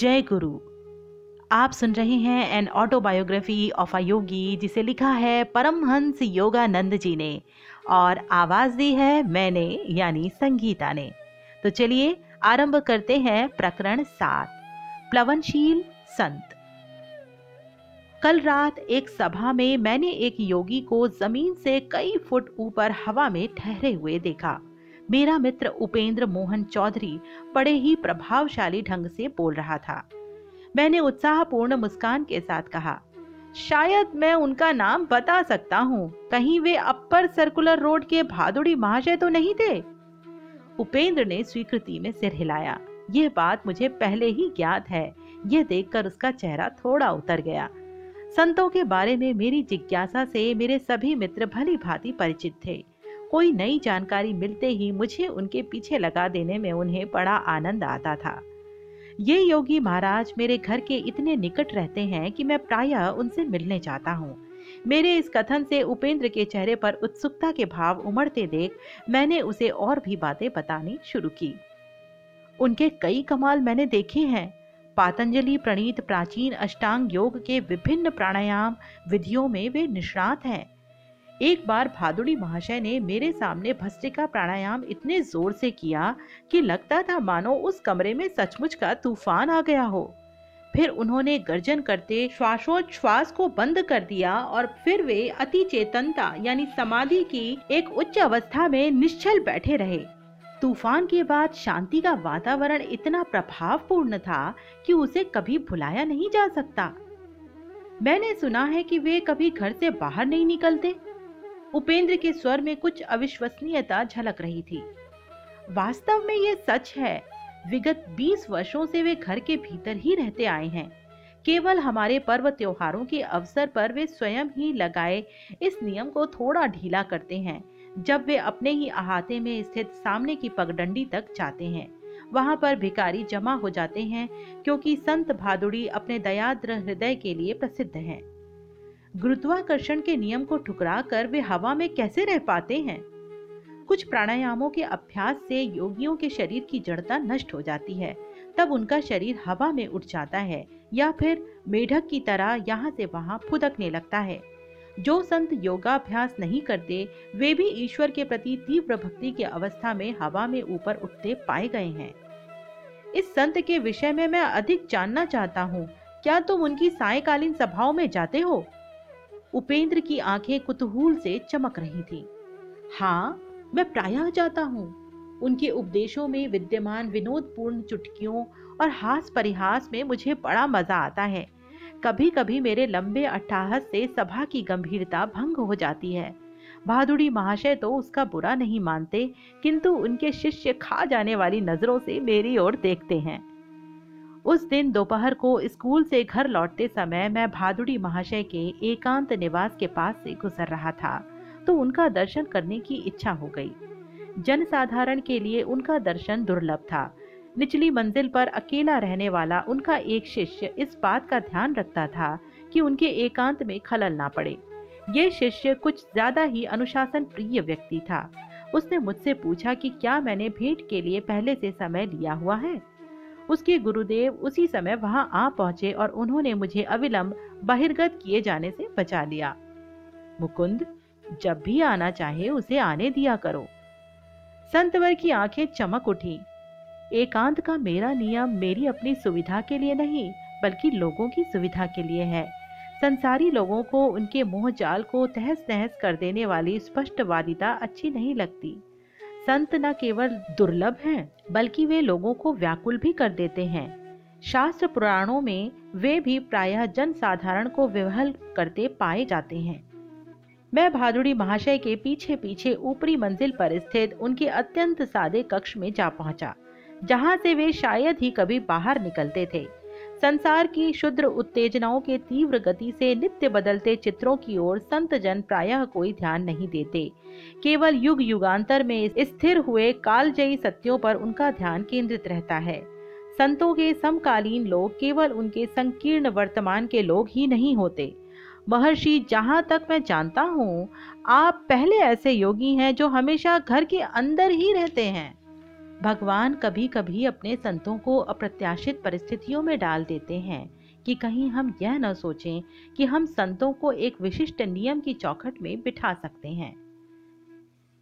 जय गुरु। आप सुन रहे हैं an autobiography of a yogi जिसे लिखा है परमहंस योगानंद जी ने, और आवाज़ दी है मैंने, यानी संगीता ने। तो चलिए आरंभ करते हैं प्रकरण सात, प्लवनशील संत। कल रात एक सभा में मैंने एक योगी को ज़मीन से कई फुट ऊपर हवा में ठहरे हुए देखा। मेरा मित्र उपेंद्र मोहन चौधरी बड़े ही प्रभावशाली ढंग से बोल रहा था। मैंने उत्साहपूर्ण मुस्कान के साथ कहा, शायद मैं उनका नाम बता सकता हूँ। कहीं वे अपर सर्कुलर रोड के भादुड़ी महाशय तो नहीं थे? उपेंद्र ने स्वीकृति में सिर हिलाया। यह बात मुझे पहले ही ज्ञात है। यह देखकर उसका चेहरा थोड़ा उतर गया। संतों के बारे में मेरी जिज्ञासा से मेरे सभी मित्र भली भांति परिचित थे। कोई नई जानकारी मिलते ही मुझे उनके पीछे लगा देने में उन्हें बड़ा आनंद आता था। ये योगी महाराज मेरे घर के इतने निकट रहते हैं कि मैं प्रायः उनसे मिलने चाहता हूँ। मेरे इस कथन से उपेंद्र के चेहरे पर उत्सुकता के भाव उमड़ते देख मैंने उसे और भी बातें बतानी शुरू की। उनके कई कमाल मैंने देखे हैं। पातंजलि प्रणीत प्राचीन अष्टांग योग के विभिन्न प्राणायाम विधियों में वे निष्णात हैं। एक बार भादुड़ी महाशय ने मेरे सामने भस्त्रिका प्राणायाम इतने ज़ोर से किया कि लगता था मानो उस कमरे में सचमुच का तूफ़ान आ गया हो। फिर उन्होंने गर्जन करते श्वासोच्छ्वास को बंद कर दिया और फिर वे अति चेतनता यानी समाधि की एक उच्च अवस्था में निश्चल बैठे रहे। तूफ़ान के बाद शांति का वातावरण इतना प्रभावपूर्ण था कि उसे कभी भुलाया नहीं जा सकता। मैंने सुना है कि वे कभी घर से बाहर नहीं निकलते। उपेंद्र के स्वर में कुछ अविश्वसनीयता झलक रही थी। वास्तव में ये सच है, विगत 20 वर्षों से वे घर के भीतर ही रहते आए हैं। केवल हमारे पर्व त्योहारों के अवसर पर वे स्वयं ही लगाए इस नियम को थोड़ा ढीला करते हैं, जब वे अपने ही अहाते में स्थित सामने की पगडंडी तक जाते हैं। वहाँ पर भिकारी जमा हो जाते हैं, क्योंकि संत भादुड़ी अपने दयाद्र हृदय के लिए प्रसिद्ध हैं। गुरुत्वाकर्षण के नियम को ठुकरा कर वे हवा में कैसे रह पाते हैं? कुछ प्राणायामों के अभ्यास से योगियों के शरीर की जड़ता नष्ट हो जाती है। तब उनका शरीर हवा में उठ जाता है या फिर मेढक की तरह यहाँ से वहाँ फुदकने लगता है। जो संत योगाभ्यास नहीं करते, वे भी ईश्वर के प्रति तीव्र भक्ति की अवस्था में हवा में ऊपर उठते पाए गए हैं। इस संत के विषय में मैं अधिक जानना चाहता हूँ। क्या तुम उनकी सायकालीन सभाओं में जाते हो? उपेंद्र की आँखें कुतूहल से चमक रही थी। हाँ मैं प्रायः जाता हूँ। उनके उपदेशों में विद्यमान विनोदपूर्ण चुटकियों और हास परिहास में मुझे बड़ा मज़ा आता है। कभी कभी मेरे लंबे अट्ठाहस से सभा की गंभीरता भंग हो जाती है। भादुड़ी महाशय तो उसका बुरा नहीं मानते, किंतु उनके शिष्य खा जाने वाली नज़रों से मेरी ओर देखते हैं। उस दिन दोपहर को स्कूल से घर लौटते समय मैं भादुड़ी महाशय के एकांत निवास के पास से गुजर रहा था तो उनका दर्शन करने की इच्छा हो गई। जनसाधारण के लिए उनका दर्शन दुर्लभ था। निचली मंजिल पर अकेला रहने वाला उनका एक शिष्य इस बात का ध्यान रखता था कि उनके एकांत में खलल ना पड़े। ये शिष्य कुछ ज़्यादा ही अनुशासन प्रिय व्यक्ति था। उसने मुझसे पूछा कि क्या मैंने भेंट के लिए पहले से समय लिया हुआ है? उसके गुरुदेव उसी समय वहाँ आ पहुँचे और उन्होंने मुझे अविलंब बहिर्गत किए जाने से बचा लिया। मुकुंद, जब भी आना चाहे उसे आने दिया करो। संतवर की आँखें चमक उठी। एकांत का मेरा नियम मेरी अपनी सुविधा के लिए नहीं, बल्कि लोगों की सुविधा के लिए है। संसारी लोगों को उनके मोह जाल को तहस नहस कर देने वाली स्पष्टवादिता अच्छी नहीं लगती। संत न केवल दुर्लभ हैं, बल्कि वे लोगों को व्याकुल भी कर देते हैं। शास्त्र पुराणों में वे भी प्रायः जन साधारण को विवहल करते पाए जाते हैं। मैं भादुड़ी महाशय के पीछे पीछे ऊपरी मंजिल पर स्थित उनके अत्यंत सादे कक्ष में जा पहुँचा, जहाँ से वे शायद ही कभी बाहर निकलते थे। संसार की शुद्र उत्तेजनाओं के तीव्र गति से नित्य बदलते चित्रों की ओर संत जन प्रायः कोई ध्यान नहीं देते। केवल युग युगांतर में स्थिर हुए कालजयी सत्यों पर उनका ध्यान केंद्रित रहता है। संतों के समकालीन लोग केवल उनके संकीर्ण वर्तमान के लोग ही नहीं होते। महर्षि, जहाँ तक मैं जानता हूँ, आप पहले ऐसे योगी हैं जो हमेशा घर के अंदर ही रहते हैं। भगवान कभी कभी अपने संतों को अप्रत्याशित परिस्थितियों में डाल देते हैं कि कहीं हम यह न सोचें कि हम संतों को एक विशिष्ट नियम की चौखट में बिठा सकते हैं।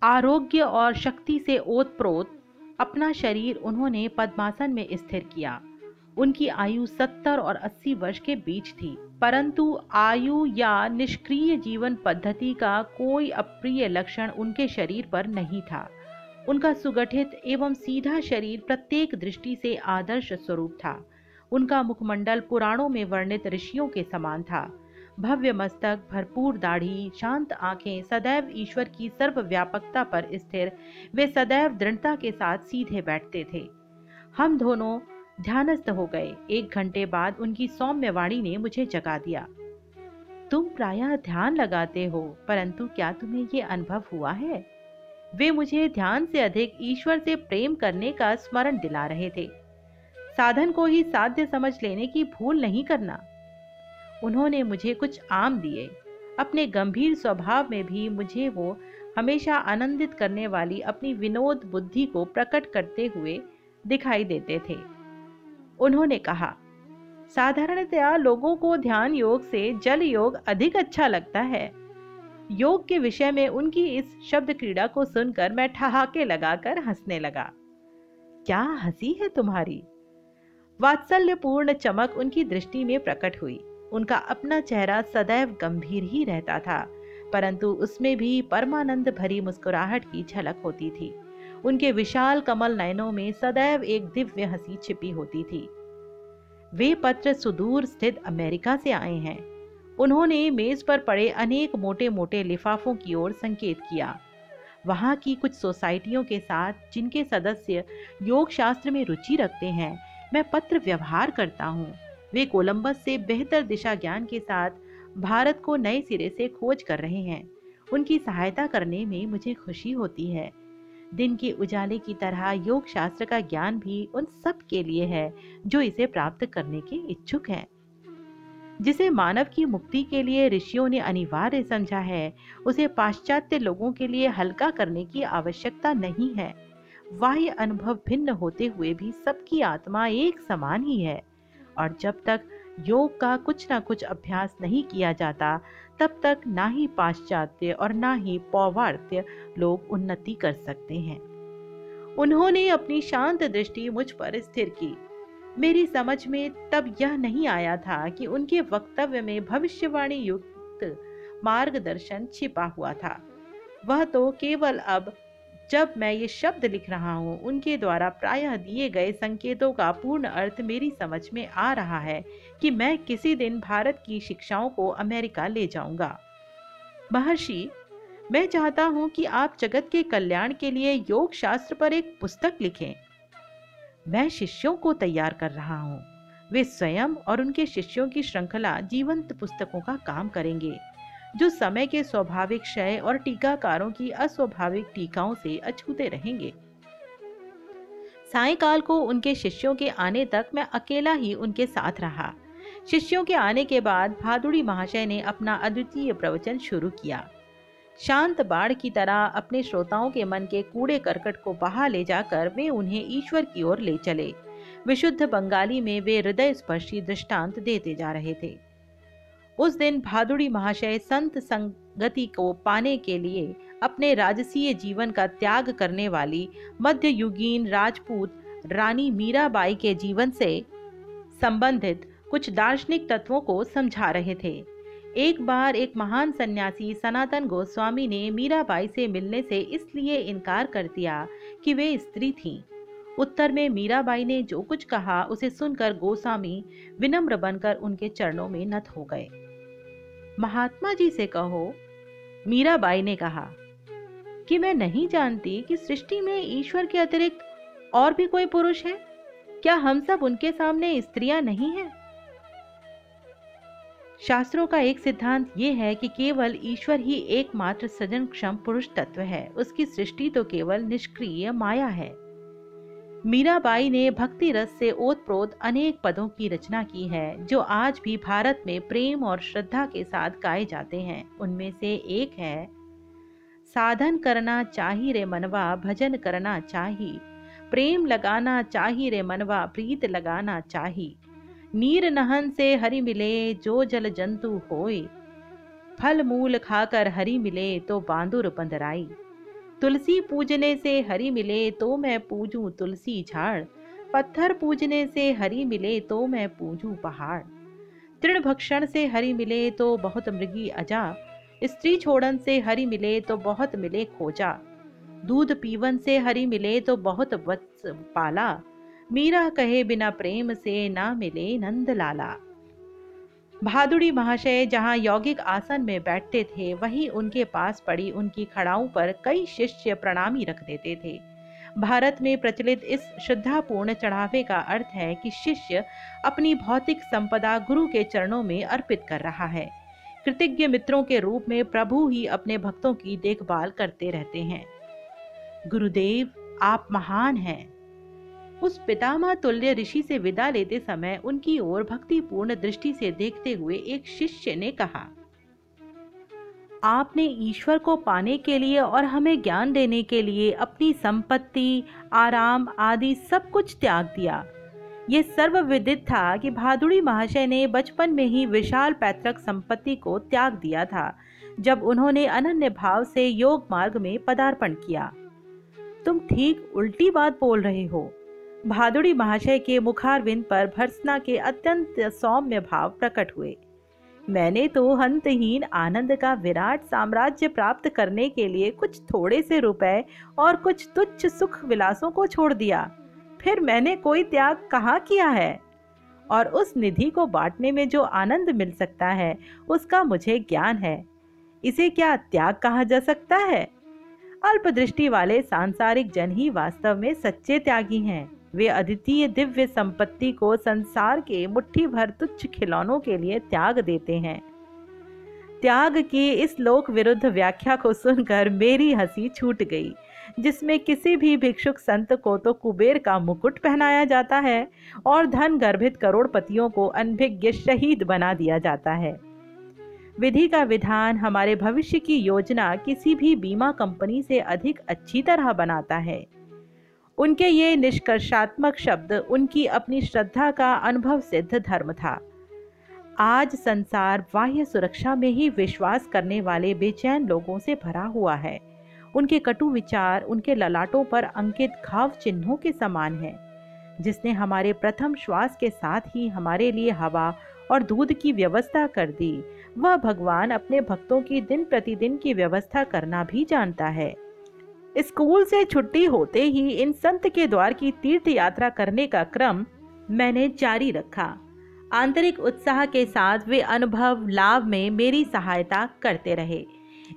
आरोग्य और शक्ति से ओतप्रोत अपना शरीर उन्होंने पद्मासन में स्थिर किया। उनकी आयु सत्तर और अस्सी वर्ष के बीच थी, परंतु आयु या निष्क्रिय जीवन पद्धति का कोई अप्रिय लक्षण उनके शरीर पर नहीं था। उनका सुगठित एवं सीधा शरीर प्रत्येक दृष्टि से आदर्श स्वरूप था। उनका मुखमंडल पुराणों में वर्णित ऋषियों के समान था। भव्य मस्तक, भरपूर दाढ़ी, शांत आँखें, सदैव ईश्वर की सर्वव्यापकता पर स्थिर, वे सदैव दृढ़ता के साथ सीधे बैठते थे। हम दोनों ध्यानस्थ हो गए। एक घंटे बाद उनकी सौम्य वाणी ने मुझे जगा दिया। तुम प्रायः ध्यान लगाते हो, परंतु क्या तुम्हें ये अनुभव हुआ है? वे मुझे ध्यान से अधिक ईश्वर से प्रेम करने का स्मरण दिला रहे थे। साधन को ही साध्य समझ लेने की भूल नहीं करना। उन्होंने मुझे कुछ आम दिए। अपने गंभीर स्वभाव में भी मुझे वो हमेशा आनंदित करने वाली अपनी विनोद बुद्धि को प्रकट करते हुए दिखाई देते थे। उन्होंने कहा, साधारणतया लोगों को ध्यान योग से जल योग अधिक अच्छा लगता है। योग के विषय में उनकी इस शब्द क्रीड़ा को सुनकर मैं ठहाके लगाकर हंसने लगा। क्या हँसी है तुम्हारी? वात्सल्यपूर्ण चमक उनकी दृष्टि में प्रकट हुई। उनका अपना चेहरा सदैव गंभीर ही रहता था, परंतु उसमें भी परमानंद भरी मुस्कुराहट की झलक होती थी। उनके विशाल कमल नयनों में सदैव एक दिव्य हँसी छिपी होती थी। वे पत्र सुदूर स्थित अमेरिका से आए हैं। उन्होंने मेज पर पड़े अनेक मोटे मोटे लिफाफों की ओर संकेत किया। वहाँ की कुछ सोसाइटियों के साथ, जिनके सदस्य योग शास्त्र में रुचि रखते हैं, मैं पत्र व्यवहार करता हूँ। वे कोलंबस से बेहतर दिशा ज्ञान के साथ भारत को नए सिरे से खोज कर रहे हैं। उनकी सहायता करने में मुझे खुशी होती है। दिन के उजाले की तरह योग शास्त्र का ज्ञान भी उन सब के लिए है, जो इसे प्राप्त करने के इच्छुक हैं। जिसे मानव की मुक्ति के लिए ऋषियों ने अनिवार्य समझा है, उसे पाश्चात्य लोगों के लिए हल्का करने की आवश्यकता नहीं है। बाह्य अनुभव भिन्न होते हुए भी सबकी आत्मा एक समान ही है। और जब तक योग का कुछ ना कुछ अभ्यास नहीं किया जाता, तब तक ना ही पाश्चात्य और ना ही पौवार्त्य लोग उन्नति कर सकते हैं। उन्होंने अपनी शांत दृष्टि मुझ पर स्थिर की। मेरी समझ में तब यह नहीं आया था कि उनके वक्तव्य में भविष्यवाणी युक्त मार्गदर्शन छिपा हुआ था। वह तो केवल अब, जब मैं ये शब्द लिख रहा हूँ, उनके द्वारा प्रायः दिए गए संकेतों का पूर्ण अर्थ मेरी समझ में आ रहा है कि मैं किसी दिन भारत की शिक्षाओं को अमेरिका ले जाऊँगा। महर्षि, मैं चाहता हूँ कि आप जगत के कल्याण के लिए योग शास्त्र पर एक पुस्तक लिखें। मैं शिष्यों को तैयार कर रहा हूँ। वे स्वयं और उनके शिष्यों की श्रृंखला जीवंत पुस्तकों का काम करेंगे, जो समय के स्वाभाविक क्षय और टीकाकारों की अस्वाभाविक टीकाओं से अछूते रहेंगे। सायकाल को उनके शिष्यों के आने तक मैं अकेला ही उनके साथ रहा। शिष्यों के आने के बाद भादुड़ी महाशय ने अपना अद्वितीय प्रवचन शुरू किया। शांत बाढ़ की तरह अपने श्रोताओं के मन के कूड़े करकट को बहा ले जाकर वे उन्हें ईश्वर की ओर ले चले। विशुद्ध बंगाली में वे हृदय स्पर्शी दृष्टांत देते जा रहे थे। उस दिन भादुड़ी महाशय संत संगति को पाने के लिए अपने राजसीय जीवन का त्याग करने वाली मध्य युगीन राजपूत रानी मीराबाई के जीवन से संबंधित कुछ दार्शनिक तत्वों को समझा रहे थे। एक बार एक महान सन्यासी सनातन गोस्वामी ने मीराबाई से मिलने से इसलिए इनकार कर दिया कि वे स्त्री थीं। उत्तर में मीराबाई ने जो कुछ कहा, उसे सुनकर गोस्वामी विनम्र बनकर उनके चरणों में नत हो गए। महात्मा जी से कहो, मीराबाई ने कहा कि मैं नहीं जानती कि सृष्टि में ईश्वर के अतिरिक्त और भी कोई पुरुष है? क्या हम सब उनके सामने स्त्रियाँ नहीं हैं? शास्त्रों का एक सिद्धांत ये है कि केवल ईश्वर ही एकमात्र सजन क्षम पुरुष तत्व है। उसकी सृष्टि तो केवल निष्क्रिय माया है। मीराबाई ने भक्ति रस से ओतप्रोत अनेक पदों की रचना की है, जो आज भी भारत में प्रेम और श्रद्धा के साथ गाए जाते हैं। उनमें से एक है, साधन करना चाही रे मनवा, भजन करना चाही। प्रेम लगाना चाही रे मनवा, प्रीत लगाना चाही। नीर नहन से हरि मिले जो जल जंतु होए। फल मूल खाकर हरि मिले तो बांदुर बंदराई। तुलसी पूजने से हरि मिले तो मैं पूजूं तुलसी झाड़। पत्थर पूजने से हरि मिले तो मैं पूजूं पहाड़। तृण भक्षण से हरि मिले तो बहुत मृगी अजा। स्त्री छोड़न से हरि मिले तो बहुत मिले खोजा। दूध पीवन से हरि मिले तो बहुत वत्स पाला। मीरा कहे बिना प्रेम से ना मिले नंद लाला भादुड़ी महाशय जहाँ यौगिक आसन में बैठते थे, वहीं उनके पास पड़ी उनकी खड़ाओं पर कई शिष्य प्रणामी रख देते थे। भारत में प्रचलित इस श्रद्धापूर्ण चढ़ावे का अर्थ है कि शिष्य अपनी भौतिक संपदा गुरु के चरणों में अर्पित कर रहा है। कृतज्ञ मित्रों के रूप में प्रभु ही अपने भक्तों की देखभाल करते रहते हैं। गुरुदेव, आप महान हैं। उस पितामह तुल्य ऋषि से विदा लेते समय उनकी ओर भक्तिपूर्ण दृष्टि से देखते हुए एक शिष्य ने कहा, आपने ईश्वर को पाने के लिए और हमें ज्ञान देने के लिए अपनी संपत्ति, आराम आदि सब कुछ त्याग दिया। ये सर्वविदित था कि भादुड़ी महाशय ने बचपन में ही विशाल पैतृक संपत्ति को त्याग दिया था, जब उन्होंने अनन्य भाव से योग मार्ग में पदार्पण किया। तुम ठीक उल्टी बात बोल रहे हो। भादुड़ी महाशय के मुखारविंद पर भर्सना के अत्यंत सौम्य भाव प्रकट हुए। मैंने तो हंतहीन आनंद का विराट साम्राज्य प्राप्त करने के लिए कुछ थोड़े से रुपए और कुछ तुच्छ सुख विलासों को छोड़ दिया। फिर मैंने कोई त्याग कहाँ किया है? और उस निधि को बांटने में जो आनंद मिल सकता है, उसका मुझे ज्ञान है। इसे क्या त्याग कहा जा सकता है? अल्प दृष्टि वाले सांसारिक जन ही वास्तव में सच्चे त्यागी हैं। वे अद्वितीय दिव्य संपत्ति को संसार के मुट्ठी भर तुच्छ खिलौनों के लिए त्याग देते हैं। त्याग की इस लोक विरुद्ध व्याख्या को सुनकर मेरी हँसी छूट गई, जिसमें किसी भी भिक्षुक संत को तो कुबेर का मुकुट पहनाया जाता है और धन गर्भित करोड़पतियों को अनभिज्ञ शहीद बना दिया जाता है। विधि का विधान हमारे भविष्य की योजना किसी भी बीमा कंपनी से अधिक अच्छी तरह बनाता है। उनके ये निष्कर्षात्मक शब्द उनकी अपनी श्रद्धा का अनुभव सिद्ध धर्म था। आज संसार बाह्य सुरक्षा में ही विश्वास करने वाले बेचैन लोगों से भरा हुआ है। उनके कटु विचार उनके ललाटों पर अंकित घाव चिन्हों के समान है। जिसने हमारे प्रथम श्वास के साथ ही हमारे लिए हवा और दूध की व्यवस्था कर दी, वह भगवान अपने भक्तों की दिन प्रतिदिन की व्यवस्था करना भी जानता है। स्कूल से छुट्टी होते ही इन संत के द्वार की तीर्थ यात्रा करने का क्रम मैंने जारी रखा। आंतरिक उत्साह के साथ वे अनुभव, लाभ में मेरी सहायता करते रहे।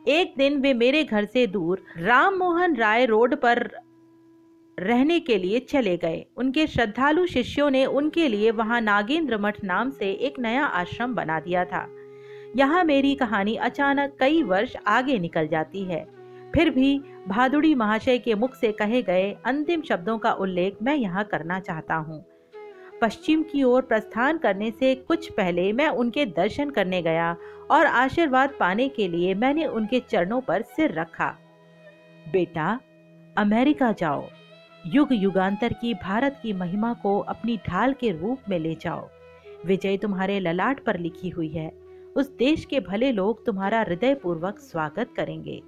एक दिन वे मेरे घर से दूर राम मोहन राय रोड पर रहने के लिए चले गए। उनके श्रद्धालु शिष्यों ने उनके लिए वहाँ नागेंद्र मठ नाम से एक नया आश्रम बना दिया था। यहाँ मेरी कहानी अचानक कई वर्ष आगे निकल जाती है। फिर भी भादुड़ी महाशय के मुख से कहे गए अंतिम शब्दों का उल्लेख मैं यहाँ करना चाहता हूँ। पश्चिम की ओर प्रस्थान करने से कुछ पहले मैं उनके दर्शन करने गया और आशीर्वाद पाने के लिए मैंने उनके चरणों पर सिर रखा। बेटा, अमेरिका जाओ। युग युगांतर की भारत की महिमा को अपनी ढाल के रूप में ले जाओ। विजय तुम्हारे ललाट पर लिखी हुई है। उस देश के भले लोग तुम्हारा हृदय पूर्वक स्वागत करेंगे।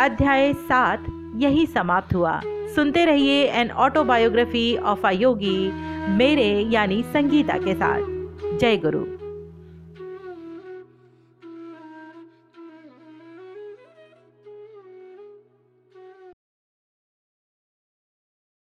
अध्याय सात, यही समाप्त हुआ। सुनते रहिए an autobiography of a yogi मेरे यानी संगीता के साथ। जय गुरु।